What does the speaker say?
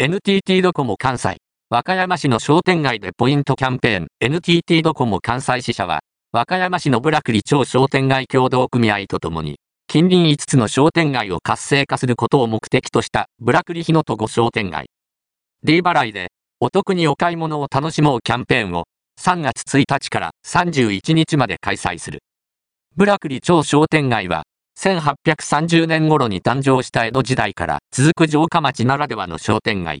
NTT ドコモ関西、和歌山市の商店街でポイントキャンペーン、NTT ドコモ関西支社は、和歌山市のブラクリ町商店街協同組合とともに、近隣5つの商店街を活性化することを目的としたブラクリ日のと5商店街。D 払いでお得にお買い物を楽しもうキャンペーンを3月1日から31日まで開催する。ブラクリ町商店街は1830年頃に誕生した江戸時代から続く城下町ならではの商店街。